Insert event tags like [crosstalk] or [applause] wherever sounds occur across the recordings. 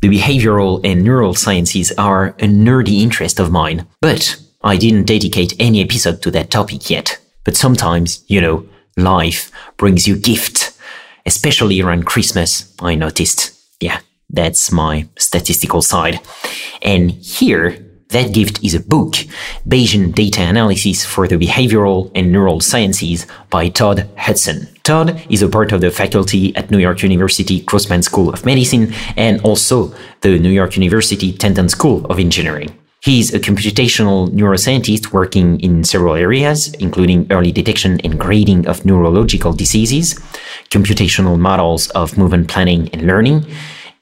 The behavioral and neural sciences are a nerdy interest of mine, but I didn't dedicate any episode to that topic yet. But sometimes, you know, life brings you gifts, especially around Christmas, I noticed. Yeah, that's my statistical side. And here, that gift is a book, Bayesian Data Analysis for the Behavioral and Neural Sciences by Todd Hudson. Todd is a part of the faculty at New York University Grossman School of Medicine and also the New York University Tandon School of Engineering. He's a computational neuroscientist working in several areas, including early detection and grading of neurological diseases, computational models of movement planning and learning,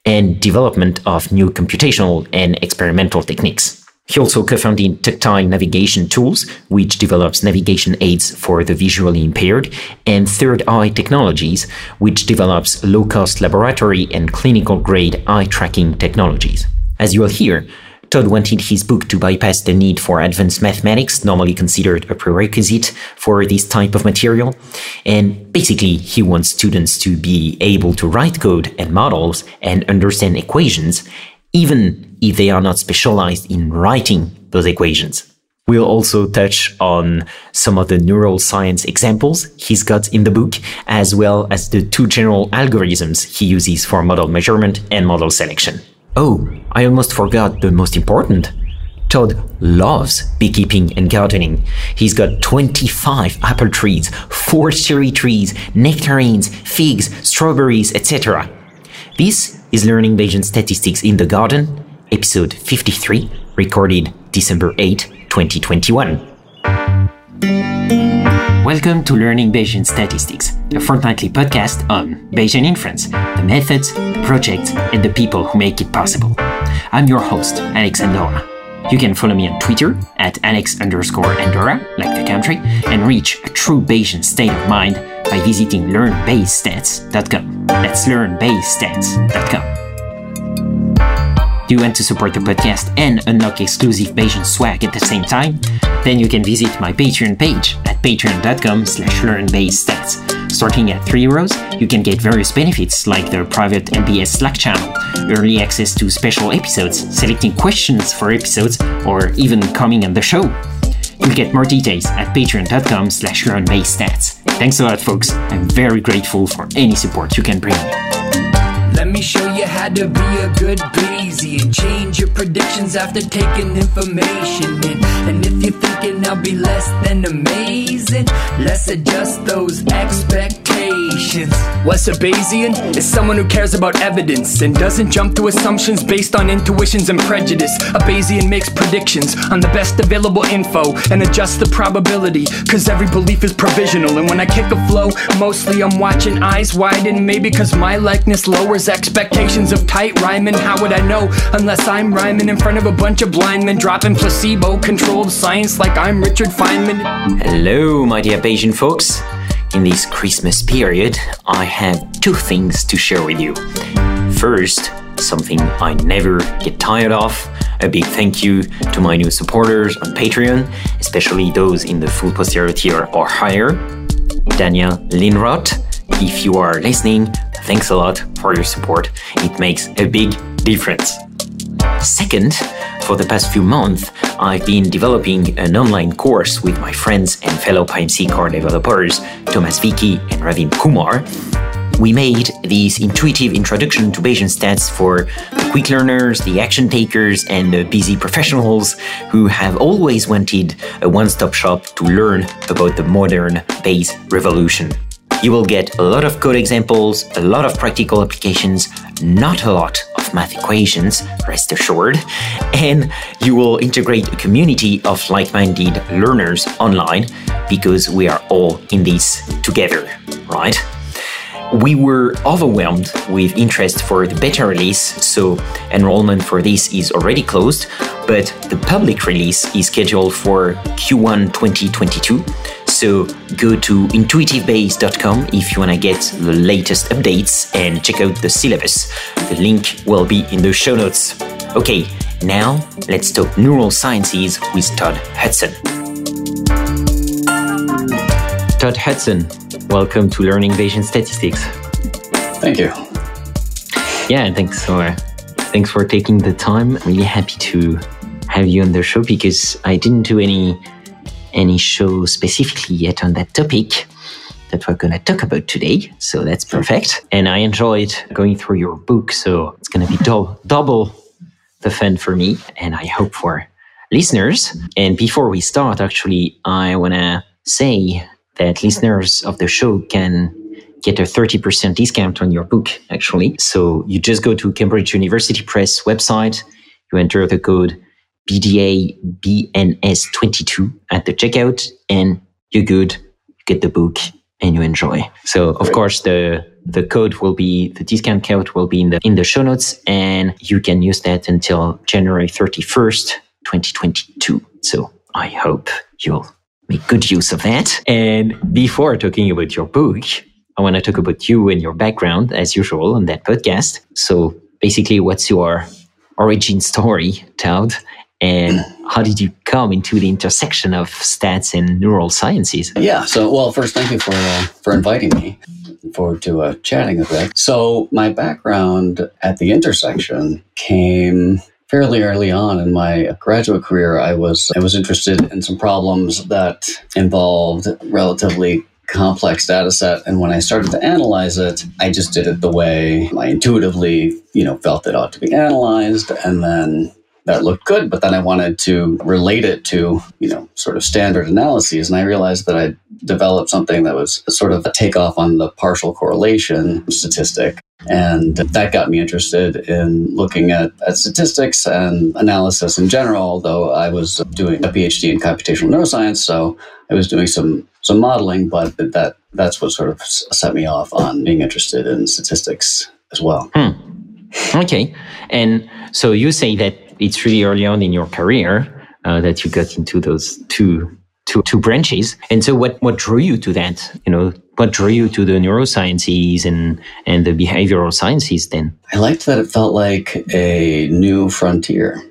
and development of new computational and experimental techniques. He also co-founded Tactile Navigation Tools, which develops navigation aids for the visually impaired, and Third Eye Technologies, which develops low-cost laboratory and clinical-grade eye tracking technologies. As you'll hear, Todd wanted his book to bypass the need for advanced mathematics, normally considered a prerequisite for this type of material. And basically, he wants students to be able to write code and models and understand equations, even if they are not specialized in writing those equations. We'll also touch on some of the neuroscience examples he's got in the book, as well as the two general algorithms he uses for model measurement and model selection. Oh, I almost forgot the most important. Todd loves beekeeping and gardening. He's got 25 apple trees, 4 cherry trees, nectarines, figs, strawberries, etc. This is Learning Bayesian Statistics in the Garden, episode 53, recorded December 8, 2021. Welcome to Learning Bayesian Statistics, a fortnightly podcast on Bayesian inference, the methods, the projects, and the people who make it possible. I'm your host, Alex Andorra. You can follow me on Twitter at Alex underscore Andorra, like the country, and reach a true Bayesian state of mind by visiting learnbayesstats.com. That's learnbayesstats.com. Do you want to support the podcast and unlock exclusive Bayesian swag at the same time? Then you can visit my Patreon page at patreon.com slash learnbayesstats. Starting at 3 euros, you can get various benefits like the private LBS Slack channel, early access to special episodes, selecting questions for episodes, or even coming on the show. You'll get more details at patreon.com slash learnbayesstats. Thanks a lot, folks. I'm very grateful for any support you can bring me. Let me show you how to be a good Bayesian. Change your predictions after taking information in. And if you're thinking I'll be less than amazing, let's adjust those expectations. What's a Bayesian? Is someone who cares about evidence and doesn't jump to assumptions based on intuitions and prejudice. A Bayesian makes predictions on the best available info and adjusts the probability, cause every belief is provisional. And when I kick a flow, mostly I'm watching eyes widen, maybe cause my likeness lowers expectations of tight rhyming. How would I know unless I'm rhyming in front of a bunch of blind men dropping placebo controlled science like I'm Richard Feynman? Hello, my dear Bayesian folks. In this Christmas period, I have two things to share with you. First, something I never get tired of. A big thank you to my new supporters on Patreon, especially those in the full posterior tier or higher. Daniel Linroth, if you are listening, thanks a lot for your support. It makes a big difference. Second, for the past few months, I've been developing an online course with my friends and fellow PyMC core developers, Thomas Wiecki and Ravin Kumar. We made this intuitive introduction to Bayesian stats for the quick learners, the action takers, and the busy professionals who have always wanted a one stop shop to learn about the modern Bayes revolution. You will get a lot of code examples, a lot of practical applications, not a lot of math equations, rest assured, and you will integrate a community of like minded learners online because we are all in this together, right? We were overwhelmed with interest for the beta release, so enrollment for this is already closed, but the public release is scheduled for Q1 2022. So go to intuitivebayes.com if you want to get the latest updates and check out the syllabus. The link will be in the show notes. Okay, now let's talk neural sciences with Todd Hudson. Todd Hudson, welcome to Learning Bayesian Statistics. Thank you. Yeah, thanks for Thanks for taking the time. I'm Really happy to have you on the show because I didn't do any any show specifically yet on that topic that we're going to talk about today. So that's perfect. And I enjoyed going through your book. So it's going to be do- double the fun for me and I hope for listeners. And before we start, actually, I want to say that listeners of the show can get a 30% discount on your book, actually. So you just go to Cambridge University Press website, you enter the code BDABNS22 at the checkout, and you're good. You get the book and you enjoy. So of Great. course the the code will be the discount code will be in the in the show notes and you can use that until January 31st, 2022. So I hope you'll make good use of that. And before talking about your book, I want to talk about you and your background as usual on that podcast. So basically what's your origin story, Todd? And how did you come into the intersection of stats and neural sciences? Yeah. So, well, first, thank you for uh, for inviting me. Forward to uh, chatting a bit. So, my background at the intersection came fairly early on in my graduate career. I was I was interested in some problems that involved relatively complex data set and when i started to analyze it i just did it the way i intuitively you know felt it ought to be analyzed and then that looked good, but then I wanted to relate it to, you know, sort of standard analyses. And I realized that I developed something that was sort of a takeoff on the partial correlation statistic. And that got me interested in looking at, at statistics and analysis in general, although I was doing a PhD in computational neuroscience. So I was doing some, some modeling, but that, that's what sort of set me off on being interested in statistics as well. Hmm. Okay. And so you say that it's really early on in your career uh, that you got into those two, two, two branches. And so what, what drew you to that? You know, what drew you to the neurosciences and, and the behavioral sciences then? I liked that it felt like a new frontier.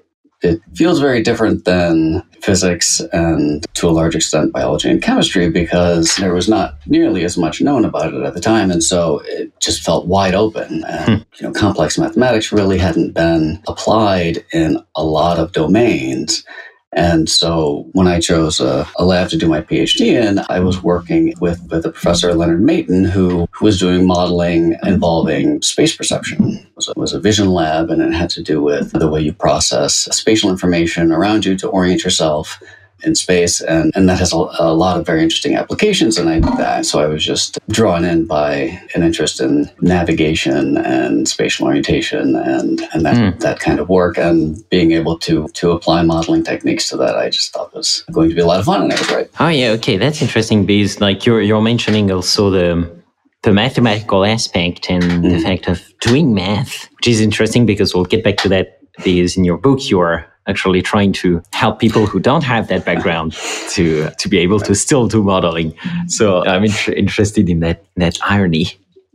It feels very different than physics and to a large extent biology and chemistry because there was not nearly as much known about it at the time and so it just felt wide open and hmm. you know complex mathematics really hadn't been applied in a lot of domains and so when I chose a, a, lab to do my PhD in, I was working with, with a professor, Leonard Matin, who, who was doing modeling involving space perception. It was a vision lab, and it had to do with the way you process spatial information around you to orient yourself in space, and, and that has a, a, lot of very interesting applications. And I so I was just drawn in by an interest in navigation and spatial orientation and and that mm. that kind of work, and being able to to apply modeling techniques to that, I just thought was going to be a lot of fun, and I was right. Oh yeah, okay, that's interesting because like you're you're mentioning also the the mathematical aspect and mm. the hmm. fact of doing math, which is interesting because we'll get back to that because in your book you are actually trying to help people who don't have that background to to be able to still do modeling. So I'm in- interested in that that irony.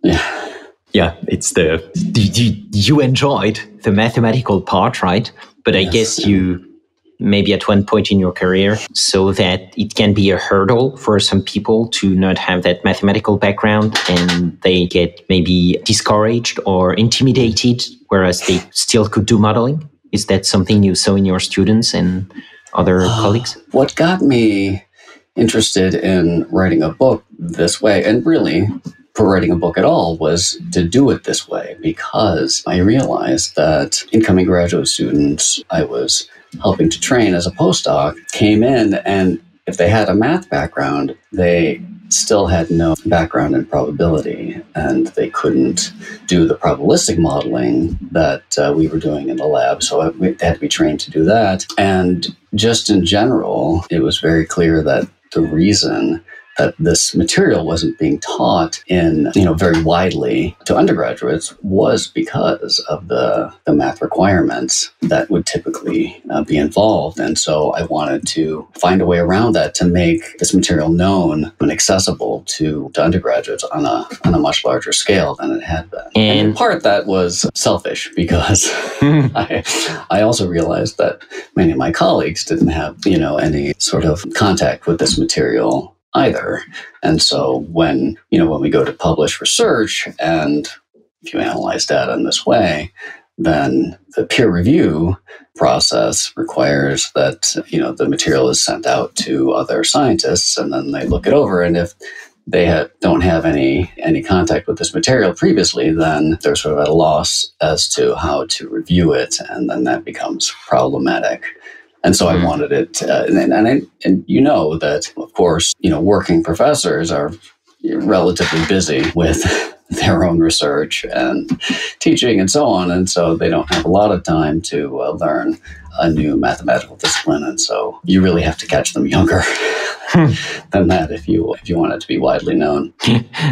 Yeah. Yeah, it's the you, you enjoyed the mathematical part, right? But I yes. guess you maybe at one point in your career so that it can be a hurdle for some people to not have that mathematical background and they get maybe discouraged or intimidated whereas they still could do modeling is that something you saw in your students and other uh, [gasps] colleagues? What got me interested in writing a book this way, and really for writing a book at all, was to do it this way because I realized that incoming graduate students I was helping to train as a postdoc came in and if they had a math background, they still had no background in probability and they couldn't do the probabilistic modeling that uh, we were doing in the lab. So they had to be trained to do that. And just in general, it was very clear that the reason that this material wasn't being taught in, you know, very widely to undergraduates was because of the, the math requirements that would typically uh, be involved. And so I wanted to find a way around that to make this material known and accessible to, to undergraduates on a, on a much larger scale than it had been. And, and in part that was selfish because [laughs] I, I also realized that many of my colleagues didn't have, you know, any sort of contact with this material either. And so when, you know, when we go to publish research and if you analyze data in this way, then the peer review process requires that you know the material is sent out to other scientists and then they look it over and if they ha- don't have any any contact with this material previously, then they're sort of at a loss as to how to review it, and then that becomes problematic. And so I mm-hmm. wanted it, uh, and, and, I, and you know that, of course, you know, working professors are relatively busy with [laughs] their own research and teaching and so on, and so they don't have a lot of time to uh, learn a new mathematical discipline, and so you really have to catch them younger. [laughs] than that if you if you want it to be widely known. [laughs]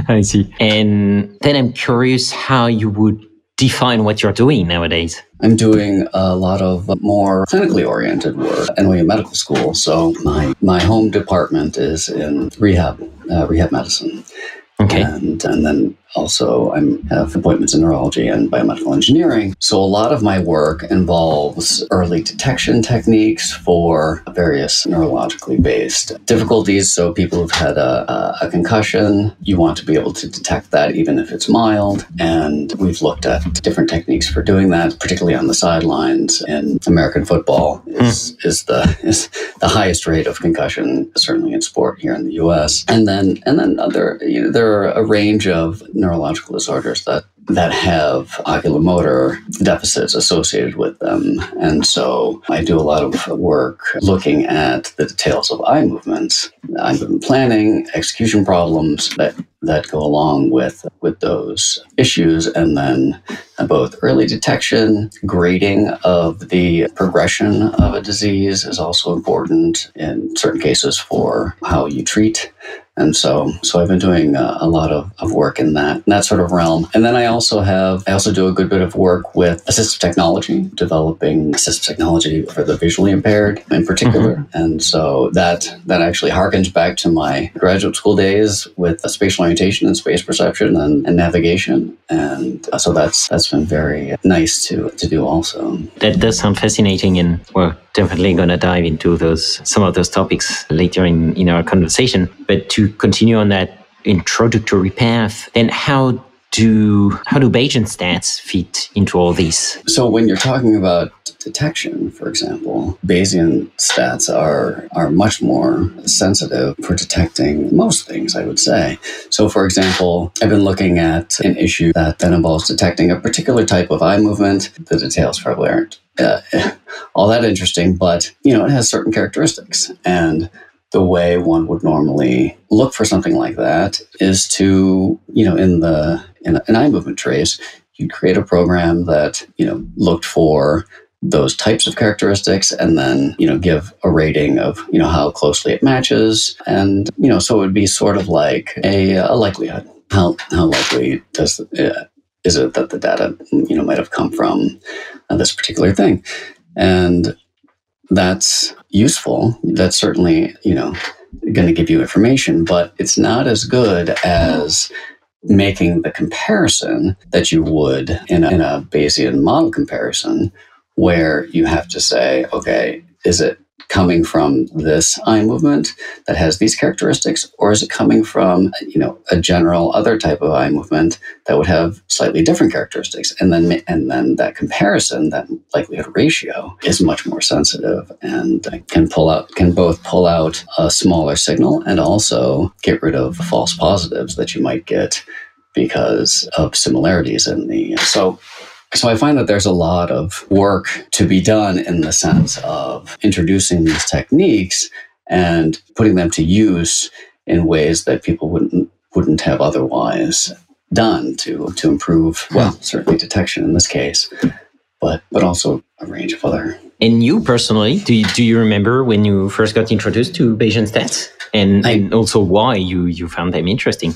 I see. And then I'm curious how you would define what you're doing nowadays. I'm doing a lot of more clinically oriented work at NYU Medical School. So my my home department is in rehab uh, rehab medicine. Okay. And, and then also, I have appointments in neurology and biomedical engineering. So, a lot of my work involves early detection techniques for various neurologically based difficulties. So, people who've had a, a, concussion, you want to be able to detect that even if it's mild. And we've looked at different techniques for doing that, particularly on the sidelines. In American football is, mm. is the is the highest rate of concussion, certainly in sport here in the U.S. And then and then other you know there are a range of neurological disorders that that have oculomotor deficits associated with them. And so I do a lot of work looking at the details of eye movements, eye movement planning, execution problems that, that go along with, with those issues, and then both early detection, grading of the progression of a disease is also important in certain cases for how you treat and so, so I've been doing uh, a lot of, of work in that, that sort of realm. And then I also have, I also do a good bit of work with assistive technology, developing assistive technology for the visually impaired in particular. Mm-hmm. And so that, that actually harkens back to my graduate school days with spatial orientation and space perception and, and navigation. And uh, so that's, that's been very nice to, to do also. That does sound fascinating and we're definitely going to dive into those some of those topics later in, in our conversation. But to continue on that introductory path, then how do how do Bayesian stats fit into all these? So when you're talking about detection, for example, Bayesian stats are are much more sensitive for detecting most things, I would say. So for example, I've been looking at an issue that, then involves detecting a particular type of eye movement. The details probably aren't uh, [laughs] all that interesting, but you know, it has certain characteristics. And the way one would normally look for something like that is to, you know, in the in an eye movement trace, you'd create a program that, you know, looked for those types of characteristics and then, you know, give a rating of, you know, how closely it matches. And, you know, so it would be sort of like a, a likelihood. How, how likely does uh, is it that the data you know might have come from uh, this particular thing and that's useful that's certainly you know going to give you information but it's not as good as making the comparison that you would in a, in a bayesian model comparison where you have to say okay is it coming from this eye movement that has these characteristics, or is it coming from you know a general other type of eye movement that would have slightly different characteristics? And then and then that comparison, that likelihood ratio, is much more sensitive and can pull out can both pull out a smaller signal and also get rid of false positives that you might get because of similarities in the so so I find that there's a lot of work to be done in the sense of introducing these techniques and putting them to use in ways that people wouldn't wouldn't have otherwise done to to improve well certainly detection in this case but but also a range of other and you personally do you, do you remember when you first got introduced to Bayesian stats? And, I, and also why you you found them interesting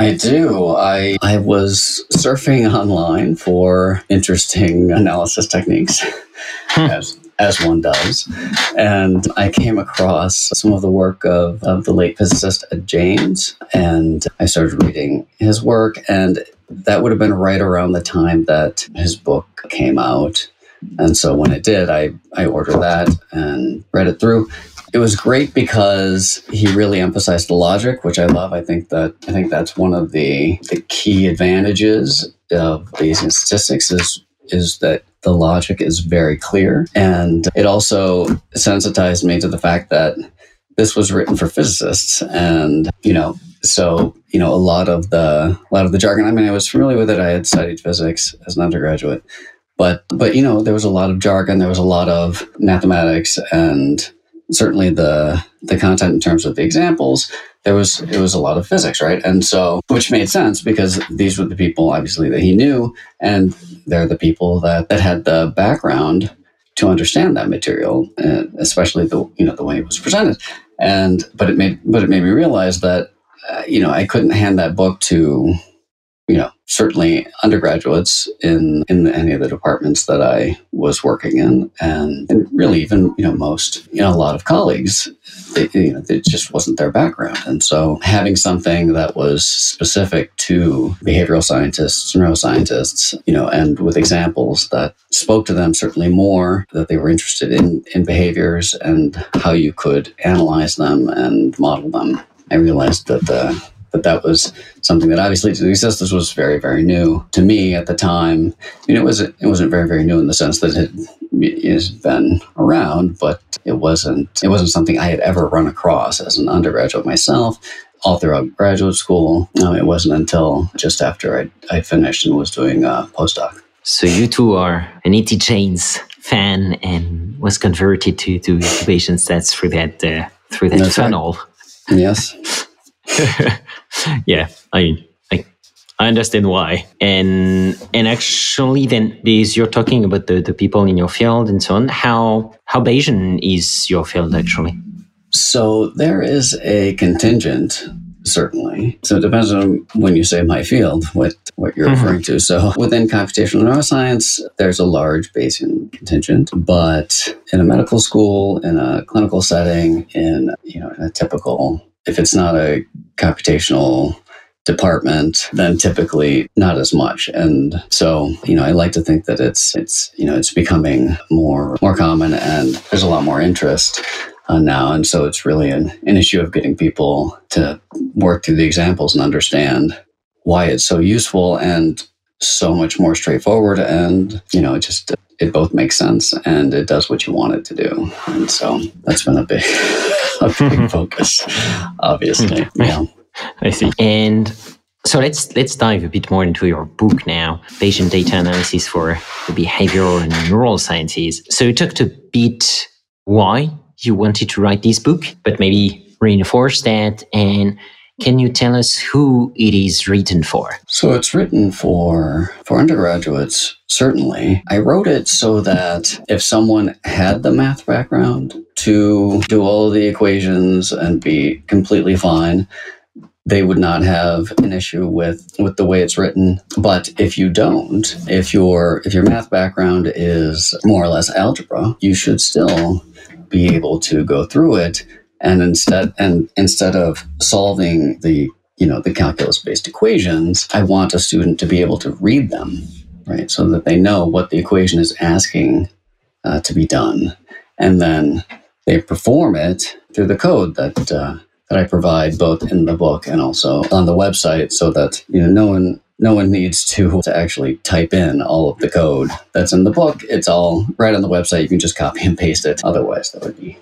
I do. I I was surfing online for interesting analysis techniques, hmm. as as one does, and I came across some of the work of, of the late physicist E.T. Jaynes, and I started reading his work, and that would have been right around the time that his book came out. And so when it did, I, I ordered that and read it through it was great because he really emphasized the logic, which I love. I think that I think that's one of the the key advantages of Bayesian statistics is is that the logic is very clear. And it also sensitized me to the fact that this was written for physicists. And, you know, so, you know, a lot of the, a lot of the jargon, I mean, I was familiar with it. I had studied physics as an undergraduate, but, but, you know, there was a lot of jargon. There was a lot of mathematics and certainly the, the content in terms of the examples there was it was a lot of physics, right? And so, which made sense because these were the people obviously that he knew, and they're the people that that had the background to understand that material, and especially the you know the way it was presented. And but it made but it made me realize that uh, you know I couldn't hand that book to you know, certainly undergraduates in, in any of the departments that I was working in, and, and really even, you know, most, you know, a lot of colleagues, they, you know, it just wasn't their background. And so having something that was specific to behavioral scientists, neuroscientists, you know, and with examples that spoke to them certainly more, that they were interested in, in behaviors and how you could analyze them and model them. I realized that the but that was something that obviously to these systems was very, very new to me at the time. I mean, it was it wasn't very, very new in the sense that it has been around, but it wasn't it wasn't something I had ever run across as an undergraduate myself. All throughout graduate school, um, it wasn't until just after I, I finished and was doing a postdoc. So you two are an E.T. Jaynes fan and was converted to to incubation stats through that uh, through that That's funnel. Right. Yes. [laughs] yeah, I, I I understand why. And and actually, then this you're talking about the, the people in your field and so on. How how Bayesian is your field actually? So there is a contingent certainly. So it depends on when you say my field, what, what you're mm-hmm. referring to. So within computational neuroscience, there's a large Bayesian contingent, but in a medical school, in a clinical setting, in you know, in a typical if it's not a computational department, then typically not as much. And so, you know, I like to think that it's it's you know it's becoming more more common, and there's a lot more interest uh, now. And so, it's really an, an issue of getting people to work through the examples and understand why it's so useful and so much more straightforward. And you know, just it both makes sense and it does what you want it to do. And so that's been a big [laughs] a big [laughs] focus, obviously. Yeah. [laughs] I see. And so let's let's dive a bit more into your book now, Bayesian data analysis for the behavioral and neural sciences. So you talked a bit why you wanted to write this book, but maybe reinforce that and can you tell us who it is written for? So it's written for for undergraduates, certainly. I wrote it so that if someone had the math background to do all the equations and be completely fine, they would not have an issue with with the way it's written but if you don't if your if your math background is more or less algebra you should still be able to go through it and instead and instead of solving the you know the calculus based equations i want a student to be able to read them right so that they know what the equation is asking uh, to be done and then they perform it through the code that uh, that i provide both in the book and also on the website so that you know no one no one needs to, [laughs] to actually type in all of the code that's in the book. It's all right on the website. You can just copy and paste it. Otherwise, that would be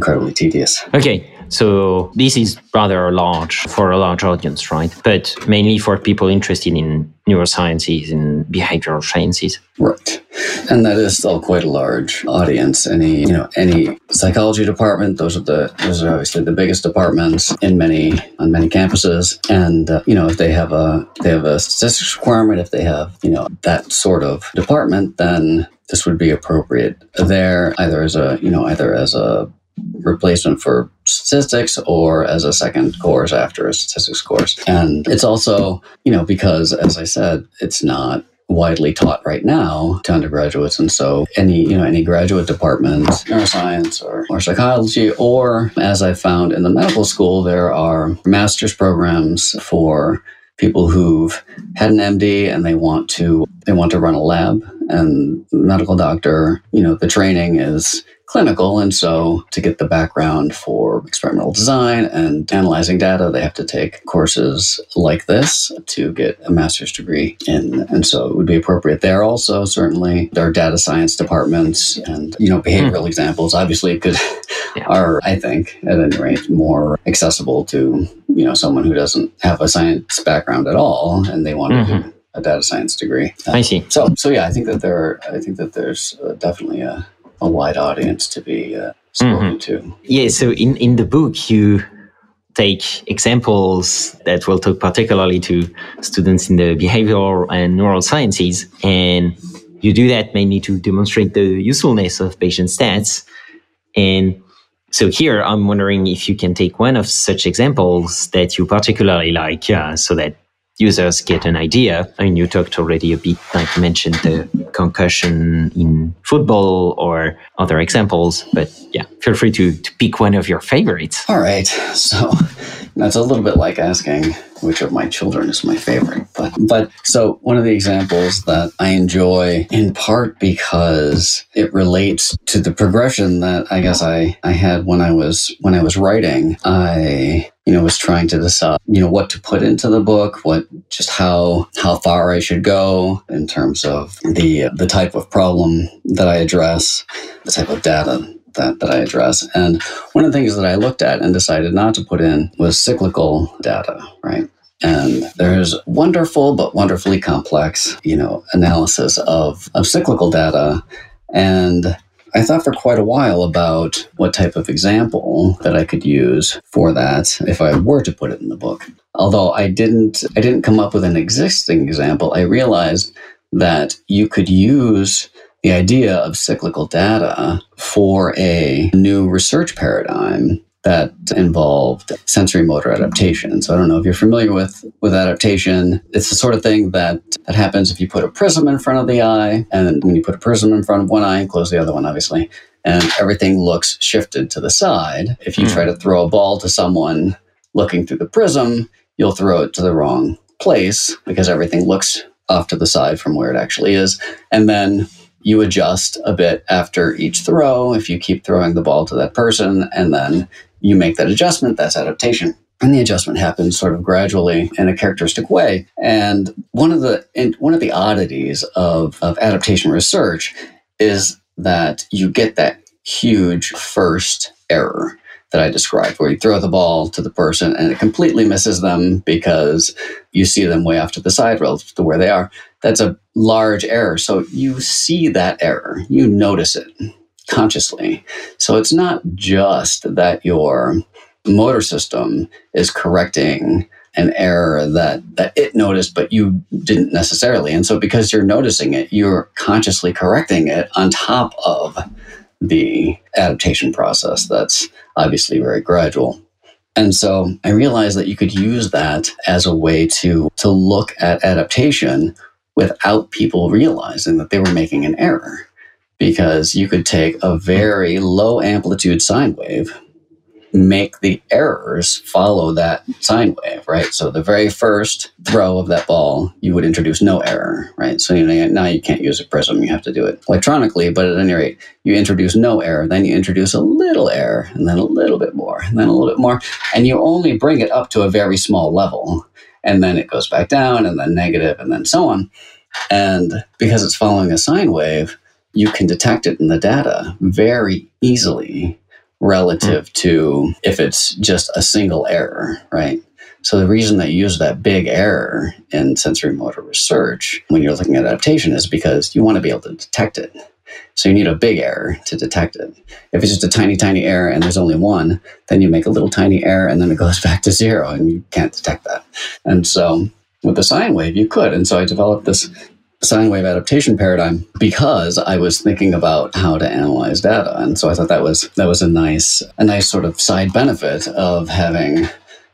incredibly tedious. Okay, so this is rather large for a large audience, right? But mainly for people interested in neurosciences and behavioral sciences. Right. And that is still quite a large audience. Any, you know, any psychology department, those are the those are obviously the biggest departments in many on many campuses. And uh, you know, if they have a they have a statistics requirement, if they have, you know, that sort of department, then this would be appropriate there either as a, you know, either as a replacement for statistics or as a second course after a statistics course. And it's also, you know, because as I said, it's not widely taught right now to undergraduates and so any you know any graduate department neuroscience or, or psychology or as i found in the medical school there are master's programs for people who've had an md and they want to they want to run a lab and medical doctor you know the training is clinical. And so to get the background for experimental design and analyzing data, they have to take courses like this to get a master's degree in. And so it would be appropriate there also, certainly. There are data science departments and, you know, behavioral mm. examples, obviously, could [laughs] yeah. are, I think, at any rate, more accessible to, you know, someone who doesn't have a science background at all and they want mm-hmm. to do a data science degree. I see. So, so yeah, I think that there, are, I think that there's uh, definitely a a wide audience to be uh, spoken mm-hmm. to. Yeah, so in, in the book, you take examples that will talk particularly to students in the behavioral and neural sciences. And you do that mainly to demonstrate the usefulness of Bayesian stats. And so here, I'm wondering if you can take one of such examples that you particularly like, uh, so that users get an idea. I mean, you talked already a bit, like mentioned the concussion in football or other examples, but yeah, feel free to, to pick one of your favorites. All right. So [laughs] that's a little bit like asking which of my children is my favorite. But, but so one of the examples that I enjoy in part because it relates to the progression that I guess I, I had when I was, when I was writing, I, you know, was trying to decide, you know, what to put into the book, what, just how, how far I should go in terms of the, the type of problem that I address, the type of data that, that I address. And one of the things that I looked at and decided not to put in was cyclical data, right? And there's wonderful but wonderfully complex, you know, analysis of, of cyclical data. And I thought for quite a while about what type of example that I could use for that if I were to put it in the book. Although I didn't I didn't come up with an existing example, I realized that you could use the idea of cyclical data for a new research paradigm that involved sensory motor adaptation. So I don't know if you're familiar with with adaptation. It's the sort of thing that that happens if you put a prism in front of the eye, and when you put a prism in front of one eye and close the other one, obviously, and everything looks shifted to the side. If you mm. try to throw a ball to someone looking through the prism, you'll throw it to the wrong place because everything looks off to the side from where it actually is, and then you adjust a bit after each throw if you keep throwing the ball to that person and then you make that adjustment that's adaptation. And the adjustment happens sort of gradually in a characteristic way. And one of the one of the oddities of, of adaptation research is that you get that huge first error that I described, where you throw the ball to the person and it completely misses them because you see them way off to the side relative to where they are. That's a large error. So you see that error, you notice it consciously. So it's not just that your motor system is correcting an error that, that it noticed, but you didn't necessarily. And so because you're noticing it, you're consciously correcting it on top of the adaptation process that's obviously very gradual. And so I realized that you could use that as a way to, to look at adaptation without people realizing that they were making an error. Because you could take a very low amplitude sine wave, make the errors follow that sine wave, right? So the very first throw of that ball, you would introduce no error, right? So you know, now you can't use a prism, you have to do it electronically, but at any rate, you introduce no error, then you introduce a little error, and then a little bit more, and then a little bit more, and you only bring it up to a very small level and then it goes back down and then negative and then so on. And because it's following a sine wave, you can detect it in the data very easily relative mm. to if it's just a single error, right? So the reason that you use that big error in sensory motor research when you're looking at adaptation is because you want to be able to detect it. So you need a big error to detect it. If it's just a tiny, tiny error and there's only one, then you make a little tiny error and then it goes [laughs] back to zero and you can't detect that. And so with the sine wave, you could. And so I developed this sine wave adaptation paradigm because I was thinking about how to analyze data. And so I thought that was that was a nice a nice sort of side benefit of having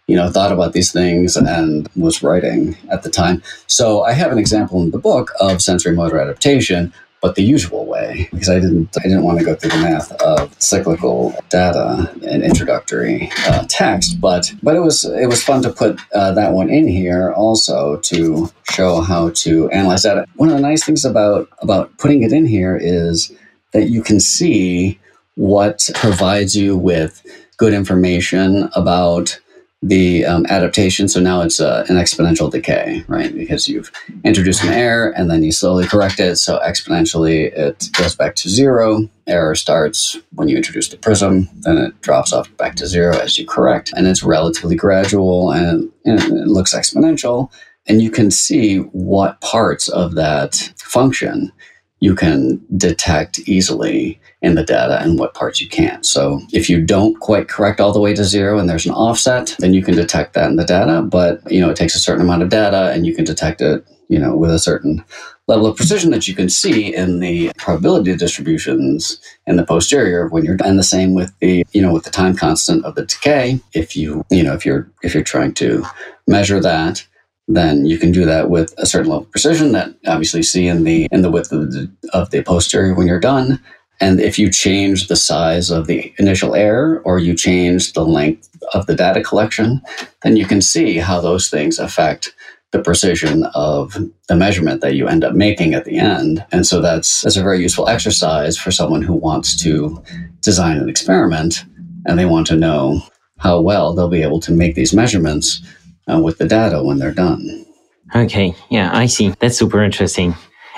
you know thought about these things and was writing at the time. So I have an example in the book of sensory motor adaptation but the usual way because I didn't I didn't want to go through the math of cyclical data and introductory uh, text. But but it was it was fun to put uh, that one in here also to show how to analyze data. One of the nice things about about putting it in here is that you can see what provides you with good information about the um, adaptation. So now it's uh, an exponential decay, right? Because you've introduced an error and then you slowly correct it. So exponentially, it goes back to zero. Error starts when you introduce the prism, then it drops off back to zero as you correct. And it's relatively gradual and, and it looks exponential. And you can see what parts of that function you can detect easily in the data and what parts you can't. So if you don't quite correct all the way to zero and there's an offset, then you can detect that in the data. But you know, it takes a certain amount of data and you can detect it, you know, with a certain level of precision that you can see in the probability distributions in the posterior when you're and the same with the you know with the time constant of the decay if you you know if you're if you're trying to measure that then you can do that with a certain level of precision that obviously see in the in the width of the, of the posterior when you're done. And if you change the size of the initial error or you change the length of the data collection, then you can see how those things affect the precision of the measurement that you end up making at the end. And so that's that's a very useful exercise for someone who wants to design an experiment and they want to know how well they'll be able to make these measurements uh, with the data when they're done. Okay, yeah, I see. That's super interesting.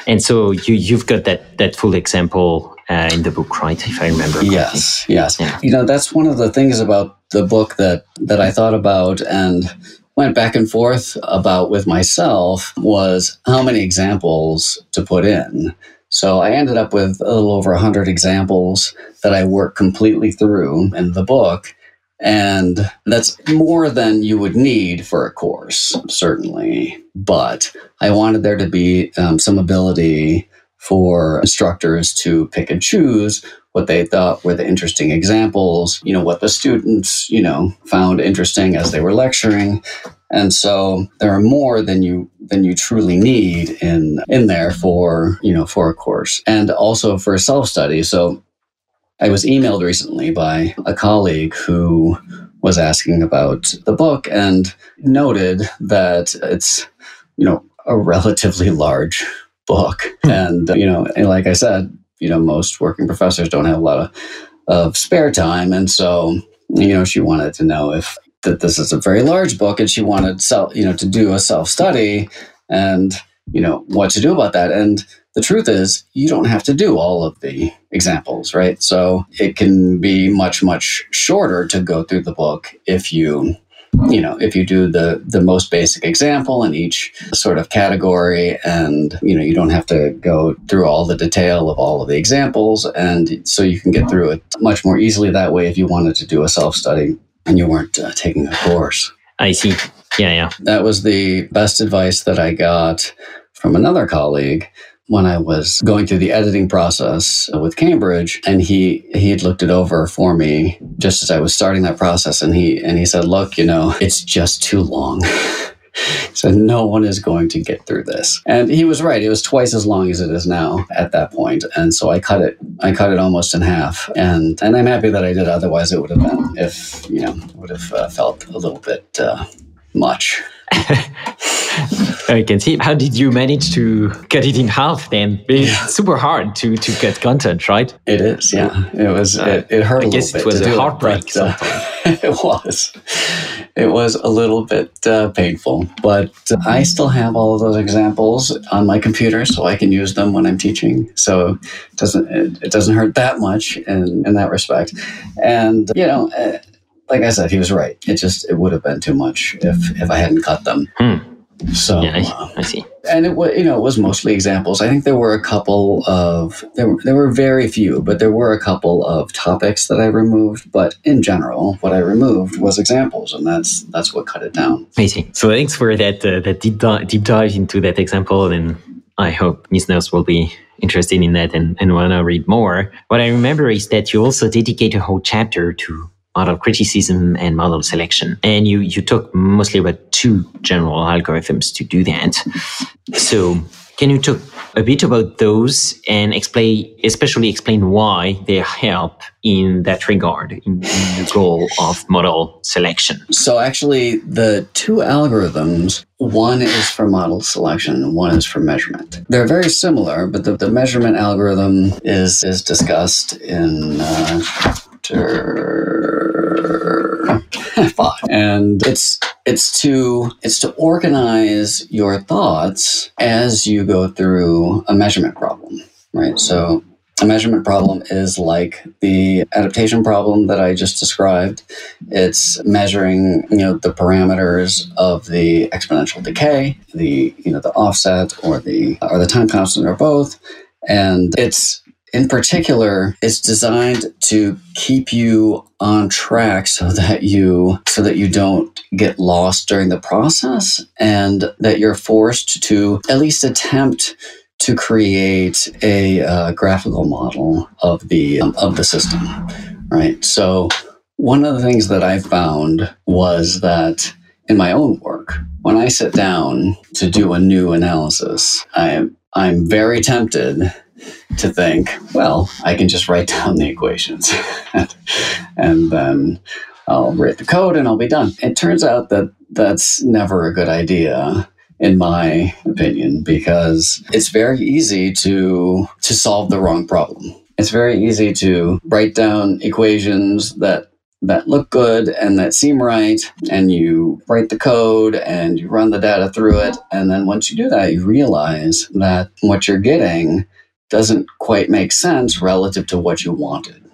And so you you've got that that full example uh, in the book, right? If I remember. Correctly. Yes, yes. Yeah. You know, that's one of the things about the book that that I thought about and went back and forth about with myself was how many examples to put in. So I ended up with a little over 100 examples that I worked completely through in the book. And that's more than you would need for a course, certainly. But I wanted there to be um, some ability for instructors to pick and choose what they thought were the interesting examples, you know, what the students, you know, found interesting as they were lecturing. And so there are more than you than you truly need in in there for, you know, for a course and also for self-study. So I was emailed recently by a colleague who was asking about the book and noted that it's, you know, a relatively large book. Hmm. And, you know, and like I said, you know, most working professors don't have a lot of, of spare time. And so, you know, she wanted to know if that this is a very large book and she wanted self, you know, to do a self study and, you know, what to do about that. And the truth is, you don't have to do all of the examples, right? So it can be much, much shorter to go through the book if you you know if you do the the most basic example in each sort of category and you know you don't have to go through all the detail of all of the examples. And so you can get through it much more easily that way if you wanted to do a self study and you weren't uh, taking a course. I see. Yeah yeah. That was the best advice that i got from another colleague when I was going through the editing process with Cambridge, and he he had looked it over for me just as I was starting that process, and he and he said, "Look, you know, it's just too long." [laughs] so no one is going to get through this and he was right it was twice as long as it is now at that point and so i cut it i cut it almost in half and and i'm happy that i did otherwise it would have been if you know would have uh, felt a little bit uh, much I can see. How did you manage to cut it in half then? It's yeah. super hard to, to cut content, right? It is, yeah. It was, uh, it, it, hurt I a guess it was a heartbreak. It, but, uh, [laughs] it was. It was a little bit uh, painful, but I still have all of those examples on my computer so I can use them when I'm teaching. So it doesn't, it, it doesn't hurt that much in, in that respect. And, you know, uh, like I said, he was right. It just it would have been too much if if I hadn't cut them. Hmm. So yeah, I, I, see. And it was you know it was mostly examples. I think there were a couple of there there were very few, but there were a couple of topics that I removed. But in general, what I removed was examples, and that's that's what cut it down. I see. So thanks for that uh, that deep dive, deep dive into that example, and I hope listeners will be interested in that and, and want to read more. What I remember is that you also dedicate a whole chapter to model criticism and model selection. And you, you talk mostly about two general algorithms to do that. So Can you talk a bit about those and explain, especially explain why they help in that regard, in, in the goal of model selection? So, actually, the two algorithms one is for model selection and one is for measurement. They're very similar, but the, the measurement algorithm is, is discussed in uh, five. [laughs] And it's it's to it's to organize your thoughts as you go through a measurement problem, right? So a measurement problem is like the adaptation problem that I just described. It's measuring, you know, the parameters of the exponential decay, the, you know, the offset or the or the time constant or both. And it's in particular is designed to keep you on track so that you so that you don't get lost during the process and that you're forced to at least attempt to create a uh, graphical model of the um, of the system right? So one of the things that i found was that in my own work when i sit down to do a new analysis i i'm very tempted to think, well, I can just write down the equations [laughs] and then I'll write the code and I'll be done. It turns out that that's never a good idea in my opinion because it's very easy to to solve the wrong problem. It's very easy to write down equations that that look good and that seem right and you write the code and you run the data through it and then once you do that you realize that what you're getting doesn't quite make sense relative to what you wanted.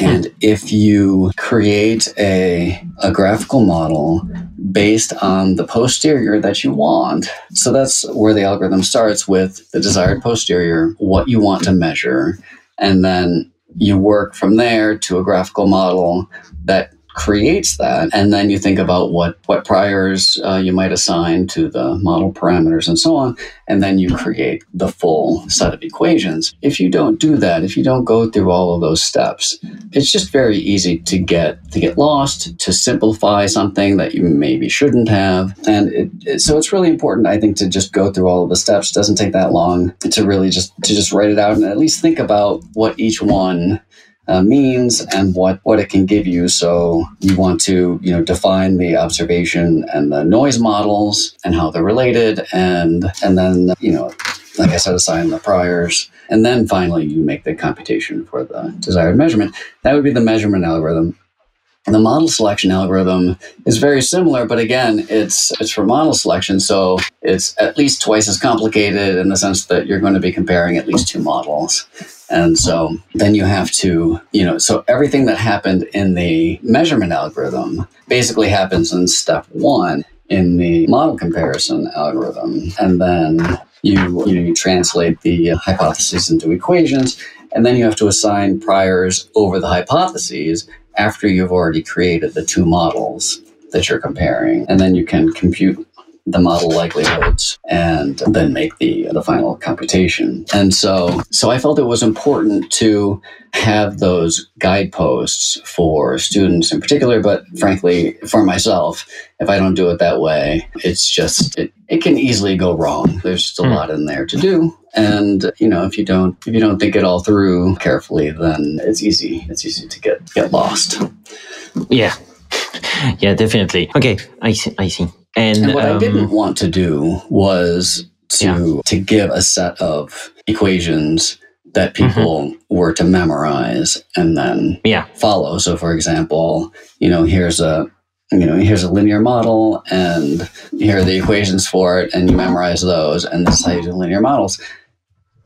And if you create a, a graphical model based on the posterior that you want, so that's where the algorithm starts with the desired posterior, what you want to measure, and then you work from there to a graphical model that creates that. And then you think about what, what priors uh, you might assign to the model parameters and so on. And then you create the full set of equations. If you don't do that, if you don't go through all of those steps, it's just very easy to get to get lost, to simplify something that you maybe shouldn't have. And it, it, so it's really important, I think, to just go through all of the steps. It doesn't take that long to really just to just write it out and at least think about what each one uh, means and what, what it can give you. So you want to, you know, define the observation and the noise models and how they're related. And, and then, you know, like I said, assign the priors. And then finally you make the computation for the desired measurement. That would be the measurement algorithm. The model selection algorithm is very similar, but again, it's it's for model selection, so it's at least twice as complicated in the sense that you're going to be comparing at least two models. And so then you have to, you know, so everything that happened in the measurement algorithm basically happens in step one in the model comparison algorithm. And then you, you, know, you translate the hypotheses into equations. And then you have to assign priors over the hypotheses after you've already created the two models that you're comparing. And then you can compute the model likelihoods and then make the the final computation. And so so I felt it was important to have those guideposts for students in particular, but frankly for myself, if I don't do it that way, it's just it, it can easily go wrong. There's just a mm. lot in there to do. And you know, if you don't if you don't think it all through carefully, then it's easy. It's easy to get get lost. Yeah. [laughs] Yeah, definitely. Okay, I see. I see. And, and what um, I didn't want to do was to yeah. to give a set of equations that mm-hmm. people mm-hmm. were to memorize and then yeah. follow. So, for example, you know, here's a you know, here's a linear model, and here are the equations for it, and you memorize those, and this is how you do linear models.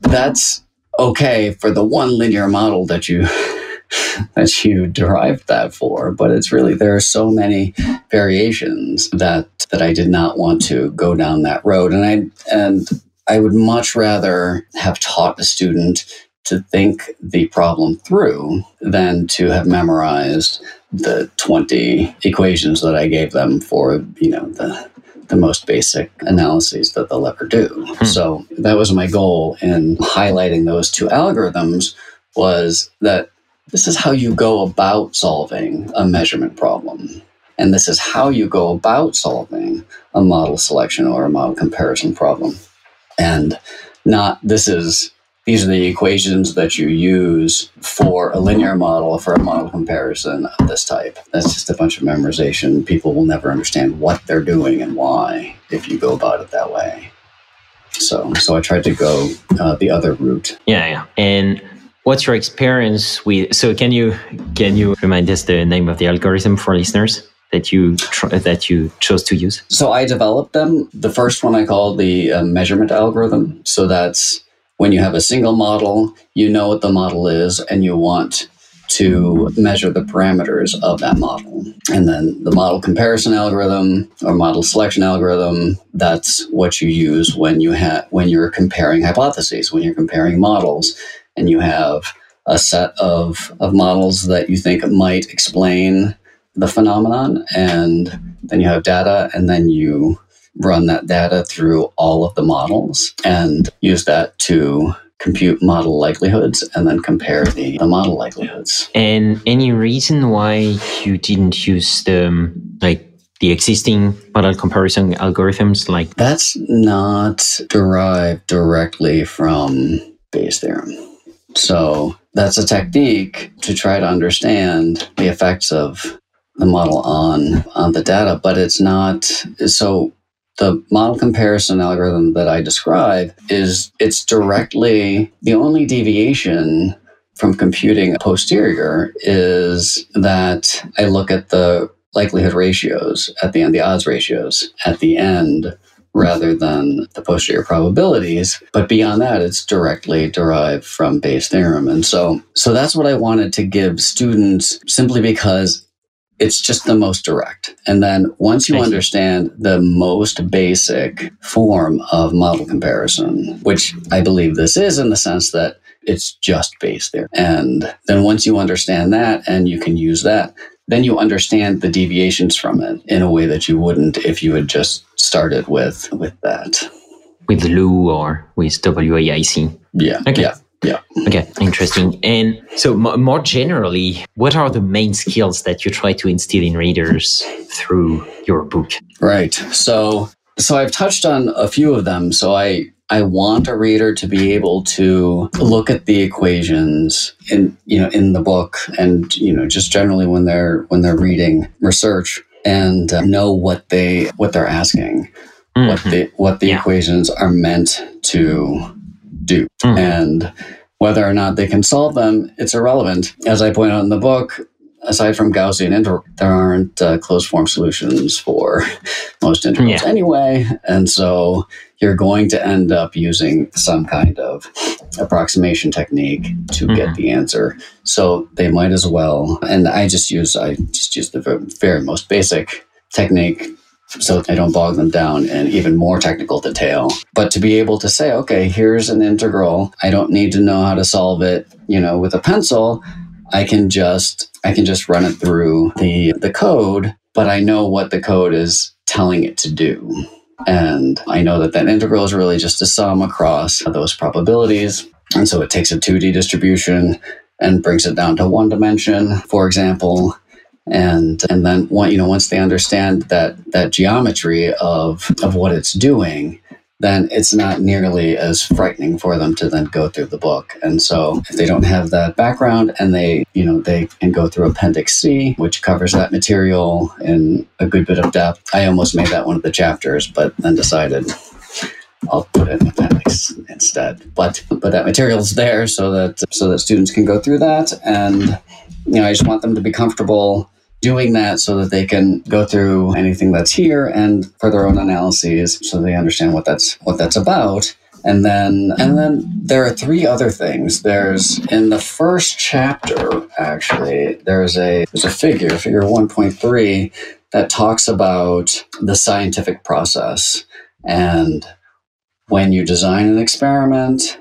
That's okay for the one linear model that you [laughs] that you derived that for, but it's really there are so many variations that that I did not want to go down that road, and I and I would much rather have taught a student to think the problem through than to have memorized the 20 equations that I gave them for, you know, the the most basic analyses that they'll ever do. Hmm. So that was my goal in highlighting those two algorithms was that this is how you go about solving a measurement problem. And this is how you go about solving a model selection or a model comparison problem. And not this is these are the equations that you use for a linear model for a model comparison of this type. That's just a bunch of memorization. People will never understand what they're doing and why if you go about it that way. So, so I tried to go uh, the other route. Yeah, yeah. And what's your experience with? So, can you can you remind us the name of the algorithm for listeners? That you tr- that you chose to use? So I developed them. The first one I call the uh, measurement algorithm. So that's when you have a single model, you know what the model is, and you want to measure the parameters of that model. And then the model comparison algorithm or model selection algorithm, that's what you use when you have when you're comparing hypotheses, when you're comparing models and you have a set of, of models that you think might explain the phenomenon and then you have data and then you run that data through all of the models and use that to compute model likelihoods and then compare the, the model likelihoods. And any reason why you didn't use the um, like the existing model comparison algorithms like that's not derived directly from Bayes theorem. So that's a technique to try to understand the effects of the model on on the data, but it's not so the model comparison algorithm that I describe is it's directly the only deviation from computing posterior is that I look at the likelihood ratios at the end, the odds ratios at the end rather than the posterior probabilities. But beyond that, it's directly derived from Bayes theorem. And so, so that's what I wanted to give students simply because it's just the most direct. And then once you understand the most basic form of model comparison, which I believe this is in the sense that it's just Bayes there. And then once you understand that and you can use that, then you understand the deviations from it in a way that you wouldn't if you had just started with with that. With LOO or with WAIC. Yeah. Okay. Yeah. Yeah. Okay, interesting. And so, m- more generally, what are the main skills that you try to instill in readers through your book? Right. So, so I've touched on a few of them. So I I want a reader to be able to look at the equations in you know in the book and you know just generally when they're when they're reading research and uh, know what they what they're asking, mm-hmm. what the what the yeah. equations are meant to do. Mm. And whether or not they can solve them, it's irrelevant. As I point out in the book, aside from Gaussian integral, there aren't uh, closed form solutions for [laughs] most integrals yeah. anyway. And so you're going to end up using some kind of approximation technique to mm-hmm. get the answer. So they might as well. And I just use I just use the very most basic technique so I don't bog them down in even more technical detail. But to be able to say, okay, here's an integral. I don't need to know how to solve it, you know, with a pencil. I can just I can just run it through the the code, but I know what the code is telling it to do. And I know that that integral is really just a sum across those probabilities. And so it takes a 2D distribution and brings it down to one dimension, for example, and and then one, you know once they understand that that geometry of of what it's doing then it's not nearly as frightening for them to then go through the book. And so if they don't have that background and they you know they can go through appendix c which covers that material in a good bit of depth. I almost made that one of the chapters but then decided I'll put it in appendix instead. But but that material is there so that so that students can go through that, and you know I just want them to be comfortable doing that so that they can go through anything that's here and for their own analyses so they understand what that's what that's about. And then and then there are three other things. There's in the first chapter actually there's a there's a figure figure 1.3 that talks about the scientific process and when you design an experiment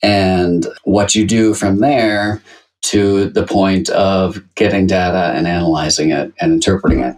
and what you do from there to the point of getting data and analyzing it and interpreting it.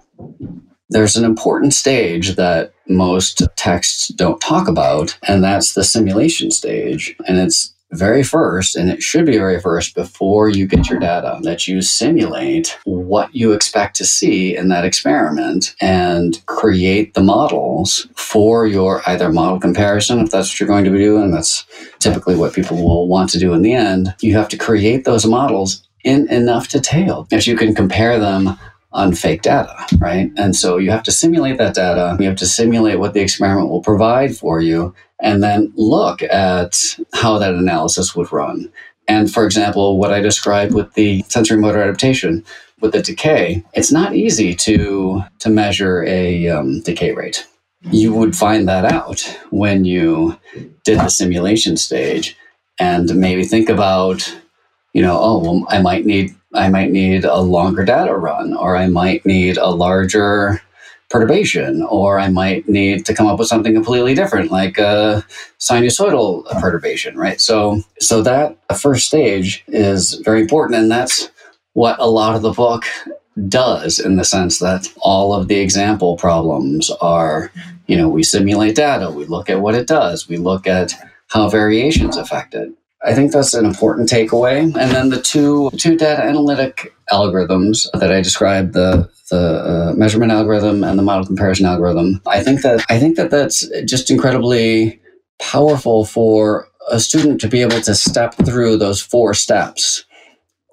There's an important stage that most texts don't talk about, and that's the simulation stage. And it's very first, and it should be very first before you get your data, that you simulate what you expect to see in that experiment and create the models for your either model comparison, if that's what you're going to be doing. That's typically what people will want to do in the end. You have to create those models in enough detail that you can compare them on fake data, right? And so you have to simulate that data. You have to simulate what the experiment will provide for you and then look at how that analysis would run. And for example, what I described with the sensory motor adaptation with the decay, it's not easy to, to measure a um, decay rate. You would find that out when you did the simulation stage and maybe think about, you know, oh, well, I might need I might need a longer data run, or I might need a larger perturbation, or I might need to come up with something completely different, like a sinusoidal perturbation, right? So, so that first stage is very important, and that's what a lot of the book does in the sense that all of the example problems are, you know, we simulate data, we look at what it does, we look at how variations affect it. I think that's an important takeaway. And then the two two data analytic algorithms that I described the the uh, measurement algorithm and the model comparison algorithm. I think that I think that that's just incredibly powerful for a student to be able to step through those four steps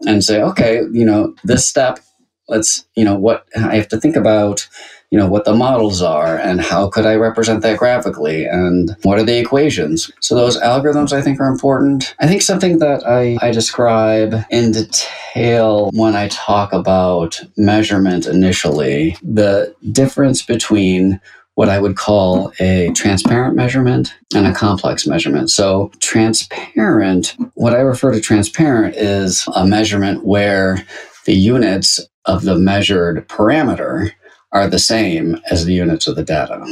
and say, okay, you know, this step, let's, you know, what I have to think about you know what the models are and how could i represent that graphically and what are the equations so those algorithms i think are important i think something that i, I describe in detail when i talk about measurement initially the difference between what I would call a transparent measurement and a complex measurement. So, transparent, what I refer to transparent is a measurement where the units of the measured parameter are the same as the units of the data.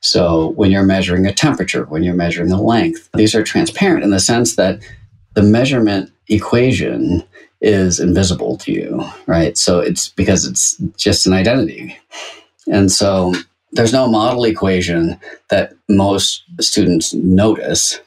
So when you're measuring a temperature, when you're measuring a length, these are transparent in the sense that the measurement equation is invisible to you, right? So it's because it's just an identity. And so there's no model equation that most students notice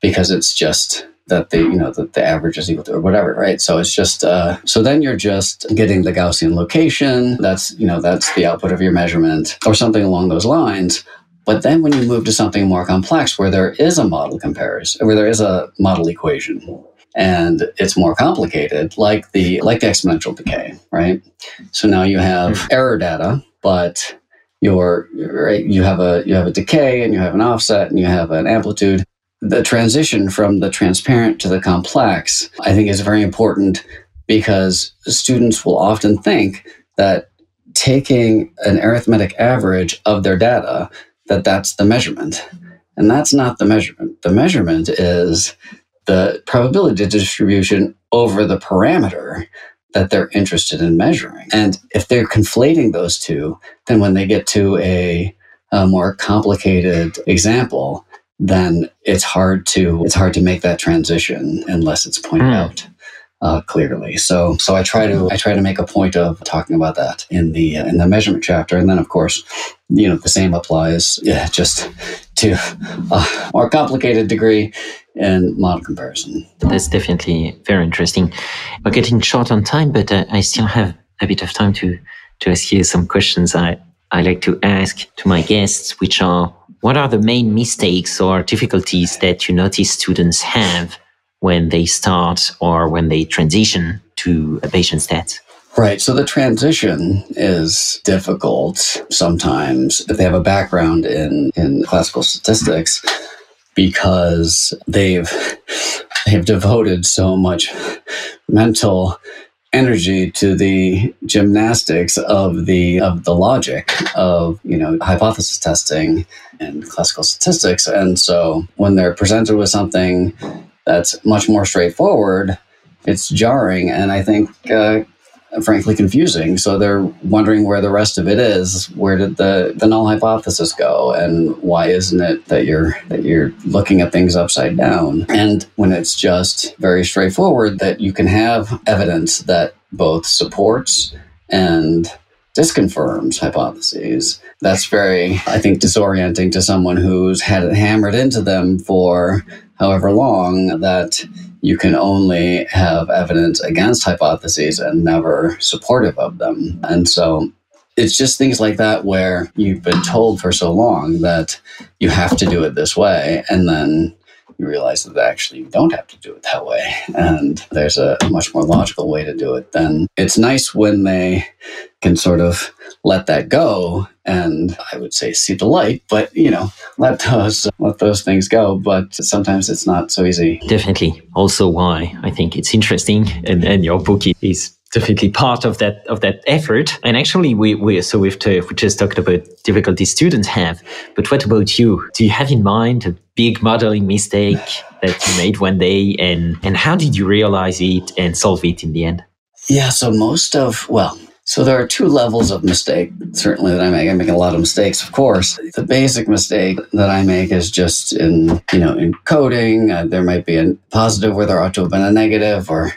because it's just that the you know that the average is equal to or whatever right? So it's just uh, so then you're just getting the gaussian location. That's you know that's the output of your measurement or something along those lines. But then when you move to something more complex where there is a model comparison where there is a model equation and it's more complicated like the like the exponential decay right? So now you have error data but your right you have a you have a decay and you have an offset and you have an amplitude the transition from the transparent to the complex, I think, is very important because students will often think that taking an arithmetic average of their data, that that's the measurement. And that's not the measurement. The measurement is the probability distribution over the parameter that they're interested in measuring. And if they're conflating those two, then when they get to a, a more complicated example, then it's hard to it's hard to make that transition unless it's pointed mm. out uh, clearly. So so I try to I try to make a point of talking about that in the uh, in the measurement chapter, and then of course, you know, the same applies yeah, just to a more complicated degree in model comparison. That's definitely very interesting. We're getting short on time, but uh, I still have a bit of time to to ask you some questions. I I like to ask to my guests, which are what are the main mistakes or difficulties that you notice students have when they start or when they transition to a Bayesian stat? Right. So the transition is difficult sometimes if they have a background in, in classical statistics because they've [laughs] they've devoted so much mental energy to the gymnastics of the of the logic of you know hypothesis testing and classical statistics. And so when they're presented with something that's much more straightforward it's jarring. And i think uh, frankly confusing. So they're wondering where the rest of it is. Where did the, the null hypothesis go? And why isn't it that you're that you're looking at things upside down? And when it's just very straightforward that you can have evidence that both supports and disconfirms hypotheses. That's very, I think, disorienting to someone who's had it hammered into them for however long that you can only have evidence against hypotheses and never supportive of them. And so it's just things like that where you've been told for so long that you have to do it this way. And then you realize that actually you don't have to do it that way. And there's a much more logical way to do it. Then it's nice when they can sort of let that go and I would say see the light, but you know, let those let those things go. But sometimes it's not so easy. Definitely. Also why I think it's interesting and, and your book is definitely part of that of that effort. And actually, we we so we've t- we just talked about difficulties students have, but what about you? Do you have in mind a big modeling mistake that you made one day, and and how did you realize it and solve it in the end? Yeah. So most of well. So there are two levels of mistake, certainly that I make. I make a lot of mistakes, of course. The basic mistake that I make is just in, you know, in coding. Uh, there might be a positive where there ought to have been a negative, or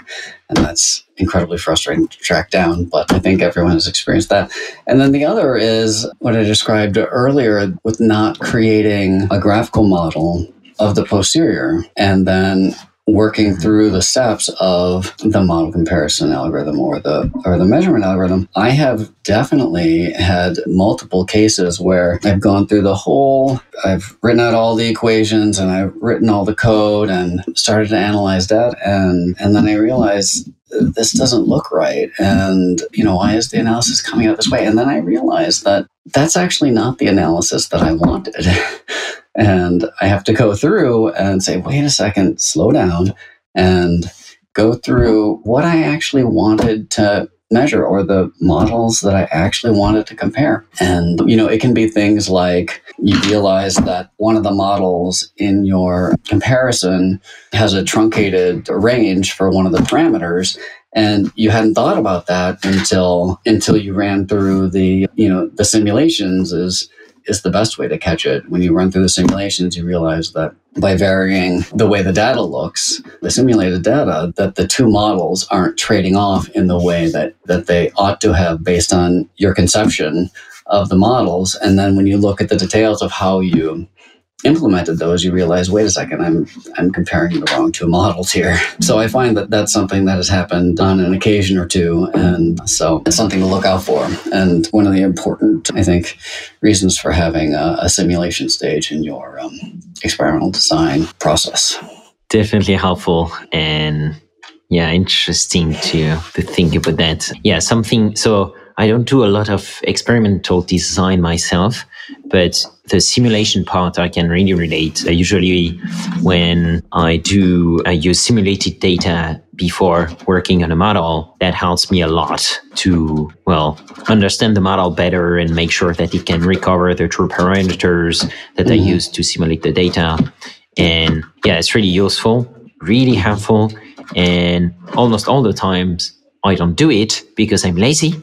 and that's incredibly frustrating to track down, but I think everyone has experienced that. And then the other is what I described earlier with not creating a graphical model of the posterior and then working mm-hmm. through the steps of the model comparison algorithm or the or the measurement algorithm i have definitely had multiple cases where i've gone through the whole i've written out all the equations and i've written all the code and started to analyze that. And and then i realized this doesn't look right. And you know why is the analysis coming out this way? And then i realized that that's actually not the analysis that i wanted [laughs] And I have to go through and say, wait a second, slow down and go through what I actually wanted to measure or the models that I actually wanted to compare. And, you know, it can be things like you realize that one of the models in your comparison has a truncated range for one of the parameters and you hadn't thought about that until until you ran through the you know the simulations is is the best way to catch it. When you run through the simulations, you realize that by varying the way the data looks, the simulated data, that the two models aren't trading off in the way that, that they ought to have based on your conception of the models. And then when you look at the details of how you implemented those, you realize, wait a second, I'm I'm comparing the wrong two models here. So I find that that's something that has happened on an occasion or two, and so it's something to look out for. And one of the important, I think, reasons for having a, a simulation stage in your um, experimental design process. Definitely helpful and yeah, interesting to to think about that. Yeah, something so. I don't do a lot of experimental design myself, but the simulation part I can really relate. Uh, usually, when I do I use simulated data before working on a model, that helps me a lot to well understand the model better and make sure that it can recover the true parameters that mm-hmm. I use to simulate the data. And yeah, it's really useful, really helpful, and almost all the times I don't do it because I'm lazy.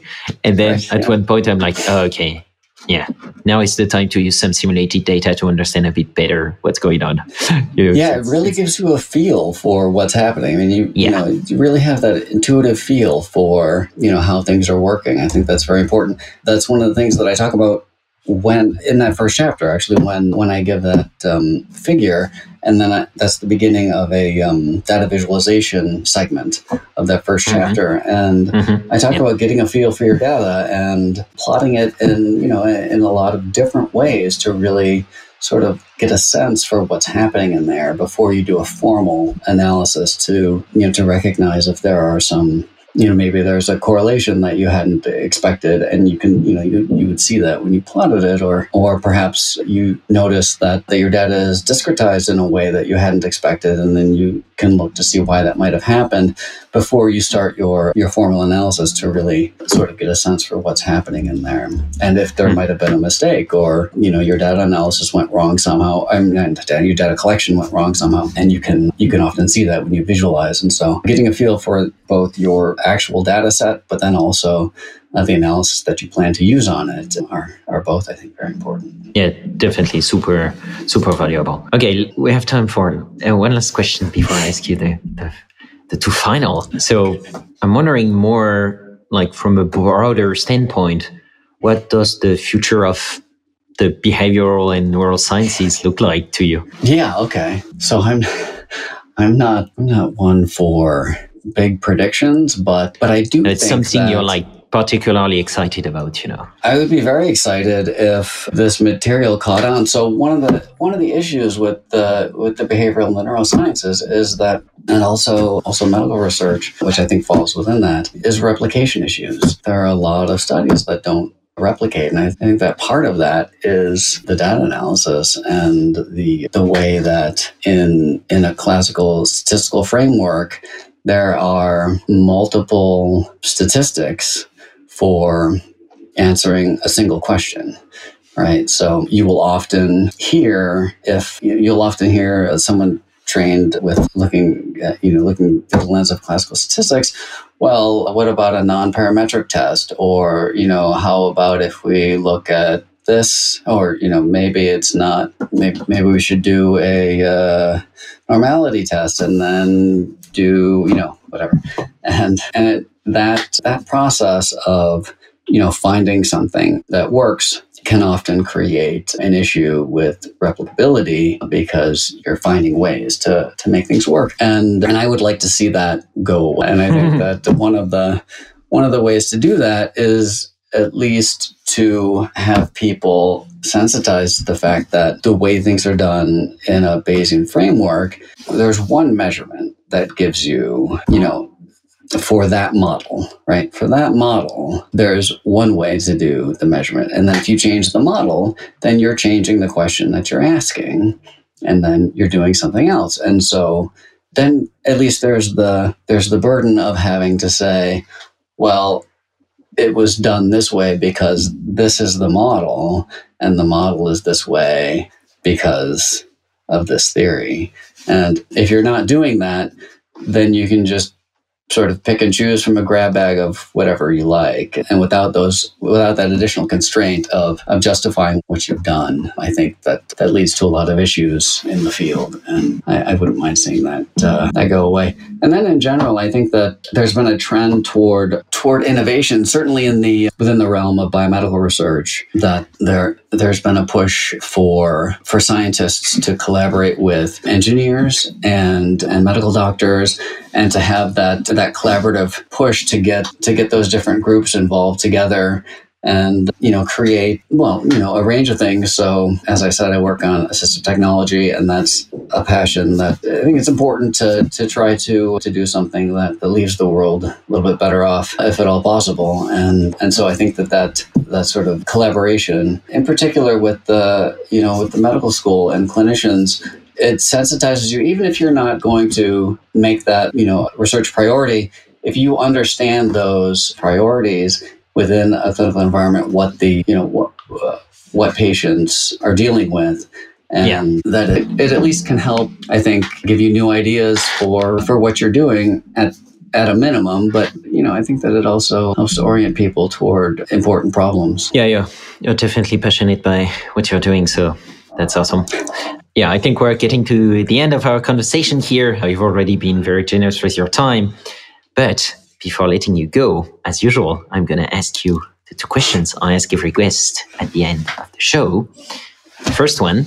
And then at yeah. one point, I'm like, oh, okay, yeah, now is the time to use some simulated data to understand a bit better what's going on. [laughs] you know, yeah, it really gives you a feel for what's happening. I mean, you, yeah. you know, you really have that intuitive feel for, you know, how things are working. I think that's very important. That's one of the things that I talk about when in that first chapter actually when when i give that um, figure and then I, that's the beginning of a um, data visualization segment of that 1st mm-hmm. chapter and mm-hmm. i talk yep. about getting a feel for your data and plotting it in you know in a lot of different ways to really sort of get a sense for what's happening in there before you do a formal analysis to you know to recognize if there are some you know maybe there's a correlation that you hadn't expected and you can you know you, you would see that when you plotted it or or perhaps you notice that, that your data is discretized in a way that you hadn't expected and then you can look to see why that might have happened before you start your your formal analysis to really sort of get a sense for what's happening in there and if there hmm. might have been a mistake or you know your data analysis went wrong somehow I mean your data collection went wrong somehow and you can you can often see that when you visualize and so getting a feel for both your actual data set, but then also uh, the analysis that you plan to use on it are, are both, I think, very important. Yeah, definitely super, super valuable. Okay, we have time for uh, one last question before I ask you the, the, the two final. So I'm wondering more like from a broader standpoint, what does the future of the behavioral and neural sciences look like to you? Yeah, okay. So I'm [laughs] I'm not I'm not one for big predictions, but but I do. It's something you're like particularly excited about, you know. I would be very excited if this material caught on. So one of the one of the issues with the with the behavioral and the neurosciences is that and also also medical research, which I think falls within that, is replication issues. There are a lot of studies that don't replicate. And I think that part of that is the data analysis and the the way that in in a classical statistical framework there are multiple statistics for answering a single question right? So you will often hear if you'll often hear someone trained with looking at, you know looking through the lens of classical statistics well what about a non-parametric test? Or you know how about if we look at this or you know maybe it's not maybe, maybe we should do a uh, normality test and then do you know whatever. And and it, that that process of you know finding something that works can often create an issue with replicability because you're finding ways to to make things work. And and I would like to see that go away. And I think [laughs] that one of the one of the ways to do that is at least to have people sensitized to the fact that the way things are done in a Bayesian framework, there's one measurement that gives you, you know, for that model, right? For that model, there's one way to do the measurement. And then if you change the model, then you're changing the question that you're asking and then you're doing something else. And so then at least there's the there's the burden of having to say, well, it was done this way because this is the model and the model is this way because of this theory. And if you're not doing that, then you can just sort of pick and choose from a grab bag of whatever you like and without those without that additional constraint of, of justifying what you've done i think that that leads to a lot of issues in the field and i, I wouldn't mind seeing that uh, that go away. And then in general i think that there's been a trend toward toward innovation certainly in the within the realm of biomedical research that there there's been a push for for scientists to collaborate with engineers and and medical doctors and to have that that collaborative push to get to get those different groups involved together and you know create well you know a range of things. So as i said i work on assistive technology and that's a passion that i think it's important to to try to to do something that, that leaves the world a little bit better off if at all possible. And and so i think that that that sort of collaboration in particular with the you know with the medical school and clinicians it sensitizes you even if you're not going to make that you know research priority if you understand those priorities within a clinical environment what the you know what uh, what patients are dealing with and yeah. that it, it at least can help i think give you new ideas for for what you're doing at at a minimum, but you know, I think that it also helps to orient people toward important problems. Yeah, yeah, you're definitely passionate by what you're doing, so that's awesome. Yeah, I think we're getting to the end of our conversation here. You've already been very generous with your time. But before letting you go, as usual, I'm going to ask you the two questions I ask every guest at the end of the show. The first one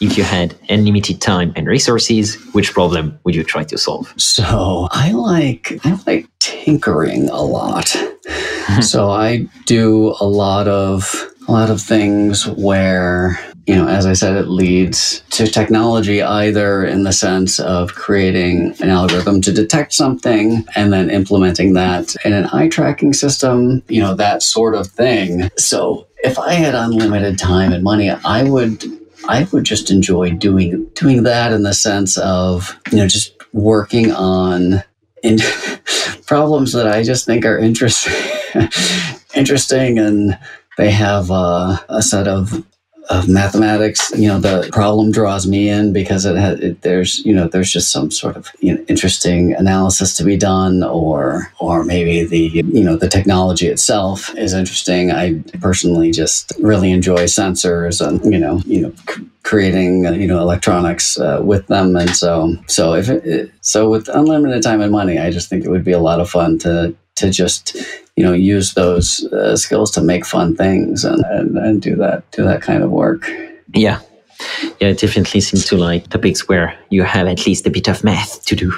if you had unlimited time and resources, which problem would you try to solve? So I like I like tinkering a lot. [laughs] so I do a lot of a lot of things where you know, as I said, it leads to technology either in the sense of creating an algorithm to detect something and then implementing that in an eye tracking system, you know, that sort of thing. So if I had unlimited time and money, I would I would just enjoy doing doing that in the sense of, you know, just working on in [laughs] problems that I just think are interesting [laughs] interesting and they have uh, a set of of mathematics. You know, the problem draws me in because it, has, it there's you know there's just some sort of you know, interesting analysis to be done, or or maybe the you know the technology itself is interesting. I personally just really enjoy sensors and you know you know. C- creating you know electronics uh, with them and so so if it, so with unlimited time and money i just think it would be a lot of fun to to just you know, use those uh, skills to make fun things and, and, and do that, do that kind of work. Yeah. Yeah, it definitely seems to like topics where you have at least a bit of math to do.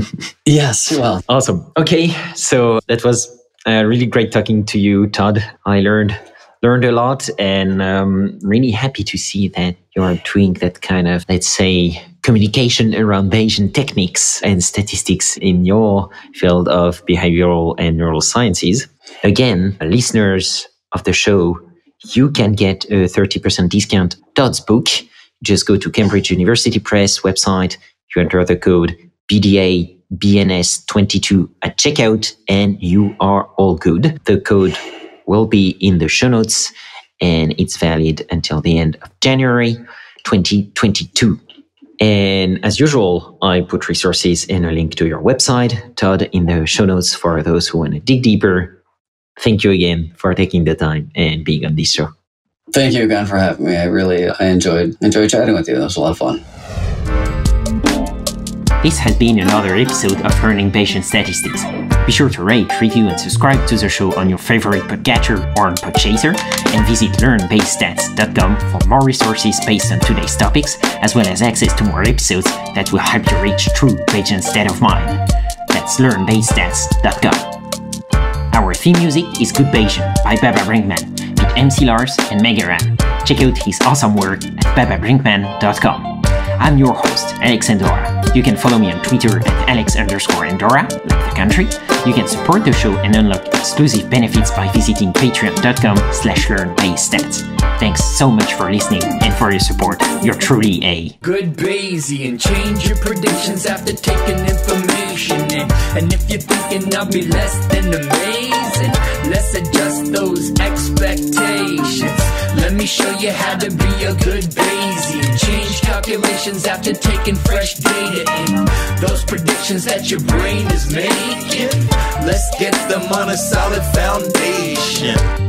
[laughs] yes, well. Awesome. Okay, so that was uh, really great talking to you, Todd. I learned learned a lot and um, really happy to see that you're doing that kind of, let's say, communication around Bayesian techniques and statistics in your field of behavioral and neural sciences. Again, listeners of the show, you can get a 30% discount Todd's book. Just go to Cambridge University Press website. You enter the code BDA BNS22 at checkout and you are all good. The code will be in the show notes and it's valid until the end of January 2022. And as usual, I put resources and a link to your website, Todd, in the show notes for those who want to dig deeper. Thank you again for taking the time and being on this show. Thank you again for having me. I really I enjoyed enjoyed chatting with you. It was a lot of fun. This has been another episode of Learning Bayesian Statistics. Be sure to rate, review, and subscribe to the show on your favorite podcatcher or on Podchaser, and visit learnbayesstats.com for more resources based on today's topics, as well as access to more episodes that will help you reach true Bayesian state of mind. That's learnbayesstats.com. Our theme music is Good Bayesian by Baba Brinkman with MC Lars and Mega Ran. Check out his awesome work at bababrinkman.com. I'm your host, Alex Andorra. You can follow me on Twitter at Alex underscore Andorra, like the country. You can support the show and unlock exclusive benefits by visiting patreon.com slash learnbayesstats. Thanks so much for listening and for your support. You're truly a good Bayesian. Change your predictions after taking information in. And if you're thinking I'll be less than amazing, let's adjust those expectations. Let me show you how to be a good Bayesian. Change calculations after taking fresh data in. Those predictions that your brain is making, let's get them on a solid foundation.